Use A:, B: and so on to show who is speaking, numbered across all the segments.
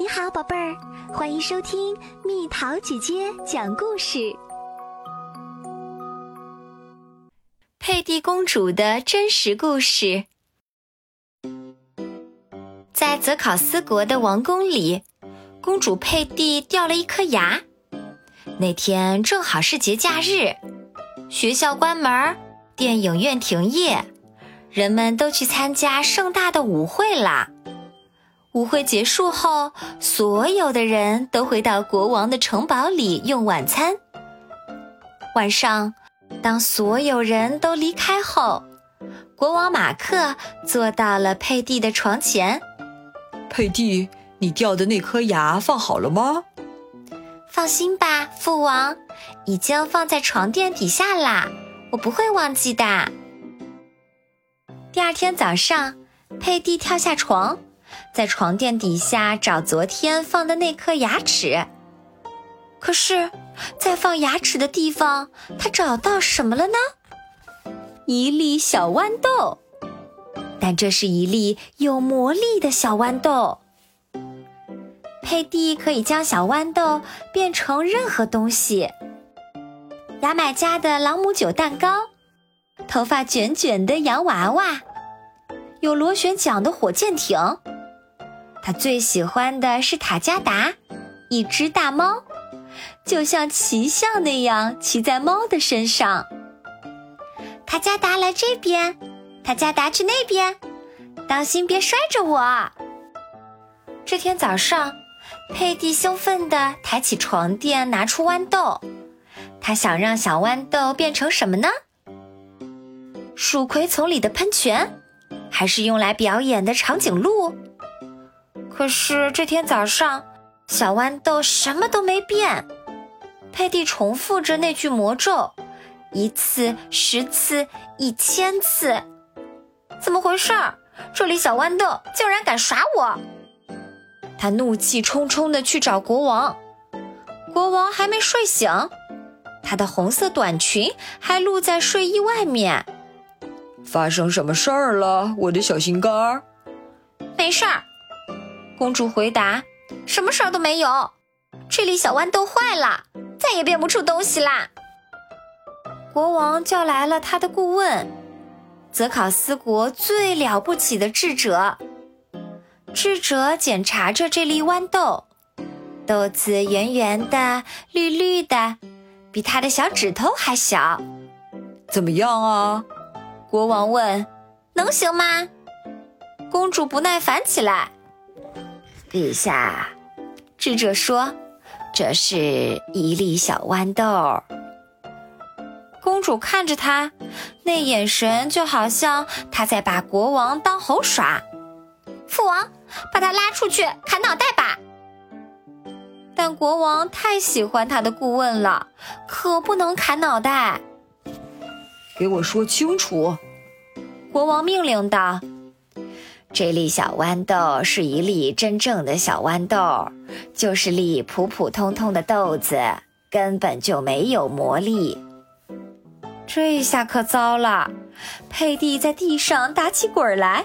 A: 你好，宝贝儿，欢迎收听蜜桃姐姐讲故事。
B: 佩蒂公主的真实故事，在泽考斯国的王宫里，公主佩蒂掉了一颗牙。那天正好是节假日，学校关门，电影院停业，人们都去参加盛大的舞会啦。舞会结束后，所有的人都回到国王的城堡里用晚餐。晚上，当所有人都离开后，国王马克坐到了佩蒂的床前。
C: 佩蒂，你掉的那颗牙放好了吗？
B: 放心吧，父王，已经放在床垫底下啦，我不会忘记的。第二天早上，佩蒂跳下床。在床垫底下找昨天放的那颗牙齿，可是，在放牙齿的地方，他找到什么了呢？一粒小豌豆，但这是一粒有魔力的小豌豆。佩蒂可以将小豌豆变成任何东西：牙买加的朗姆酒蛋糕，头发卷卷的洋娃娃，有螺旋桨的火箭艇。他最喜欢的是塔加达，一只大猫，就像骑象那样骑在猫的身上。塔加达来这边，塔加达去那边，当心别摔着我。这天早上，佩蒂兴奋地抬起床垫，拿出豌豆。他想让小豌豆变成什么呢？鼠葵丛里的喷泉，还是用来表演的长颈鹿？可是这天早上，小豌豆什么都没变。佩蒂重复着那句魔咒，一次、十次、一千次。怎么回事儿？这里小豌豆竟然敢耍我！他怒气冲冲地去找国王。国王还没睡醒，他的红色短裙还露在睡衣外面。
C: 发生什么事儿了，我的小心肝儿？
B: 没事儿。公主回答：“什么事儿都没有，这粒小豌豆坏了，再也变不出东西啦。”国王叫来了他的顾问——泽考斯国最了不起的智者。智者检查着这粒豌豆，豆子圆圆的、绿绿的，比他的小指头还小。
C: 怎么样啊？
B: 国王问。“能行吗？”公主不耐烦起来。陛下，智者说：“这是一粒小豌豆。”公主看着他，那眼神就好像他在把国王当猴耍。父王，把他拉出去砍脑袋吧！但国王太喜欢他的顾问了，可不能砍脑袋。
C: 给我说清楚！
B: 国王命令道。这粒小豌豆是一粒真正的小豌豆，就是粒普普通通的豆子，根本就没有魔力。这下可糟了，佩蒂在地上打起滚来，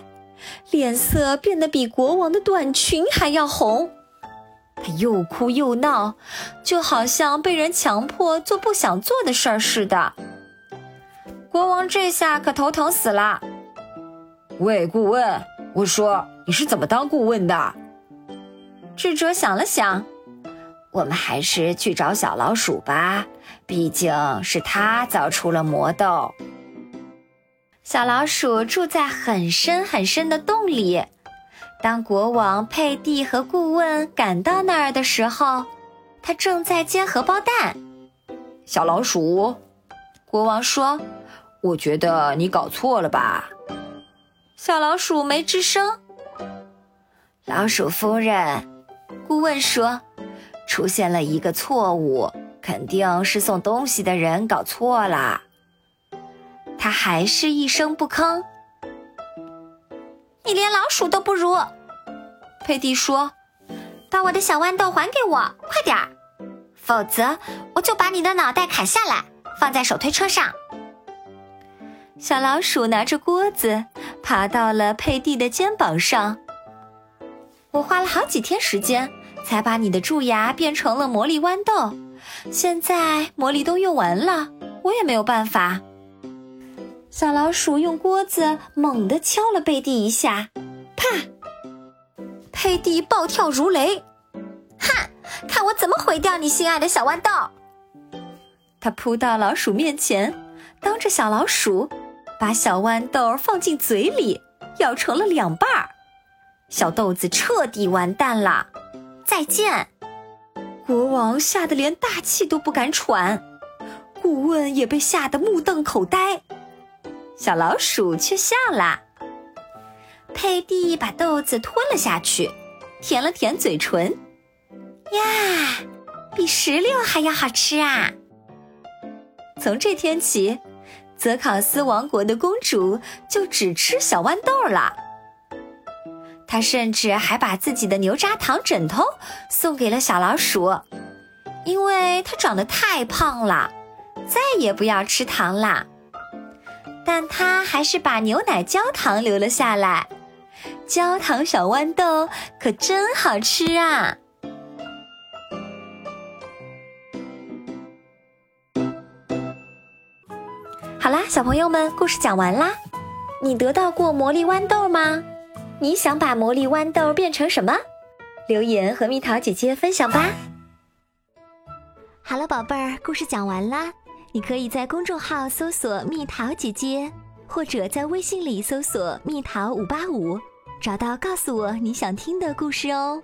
B: 脸色变得比国王的短裙还要红。他又哭又闹，就好像被人强迫做不想做的事儿似的。国王这下可头疼死了。
C: 喂，顾问。我说：“你是怎么当顾问的？”
B: 智者想了想：“我们还是去找小老鼠吧，毕竟是他造出了魔豆。”小老鼠住在很深很深的洞里。当国王佩蒂和顾问赶到那儿的时候，他正在煎荷包蛋。
C: 小老鼠，
B: 国王说：“
C: 我觉得你搞错了吧。”
B: 小老鼠没吱声。老鼠夫人，顾问说，出现了一个错误，肯定是送东西的人搞错了。他还是一声不吭。你连老鼠都不如，佩蒂说：“把我的小豌豆还给我，快点儿，否则我就把你的脑袋砍下来，放在手推车上。”小老鼠拿着锅子。爬到了佩蒂的肩膀上。我花了好几天时间才把你的蛀牙变成了魔力豌豆。现在魔力都用完了，我也没有办法。小老鼠用锅子猛地敲了贝蒂一下，啪！佩蒂暴跳如雷，
D: 哼，看我怎么毁掉你心爱的小豌豆！
B: 他扑到老鼠面前，当着小老鼠，把小豌豆放进嘴里，咬成了两半儿。小豆子彻底完蛋了，再见！国王吓得连大气都不敢喘，顾问也被吓得目瞪口呆，小老鼠却笑了。佩蒂把豆子吞了下去，舔了舔嘴唇，呀，比石榴还要好吃啊！从这天起，泽考斯王国的公主就只吃小豌豆了。她甚至还把自己的牛轧糖枕头送给了小老鼠，因为它长得太胖了，再也不要吃糖啦。但她还是把牛奶焦糖留了下来。焦糖小豌豆可真好吃啊！好啦，小朋友们，故事讲完啦。你得到过魔力豌豆吗？你想把魔力豌豆变成什么？留言和蜜桃姐姐分享吧。
A: 好了，宝贝儿，故事讲完啦。你可以在公众号搜索“蜜桃姐姐”，或者在微信里搜索“蜜桃五八五”。找到，告诉我你想听的故事哦。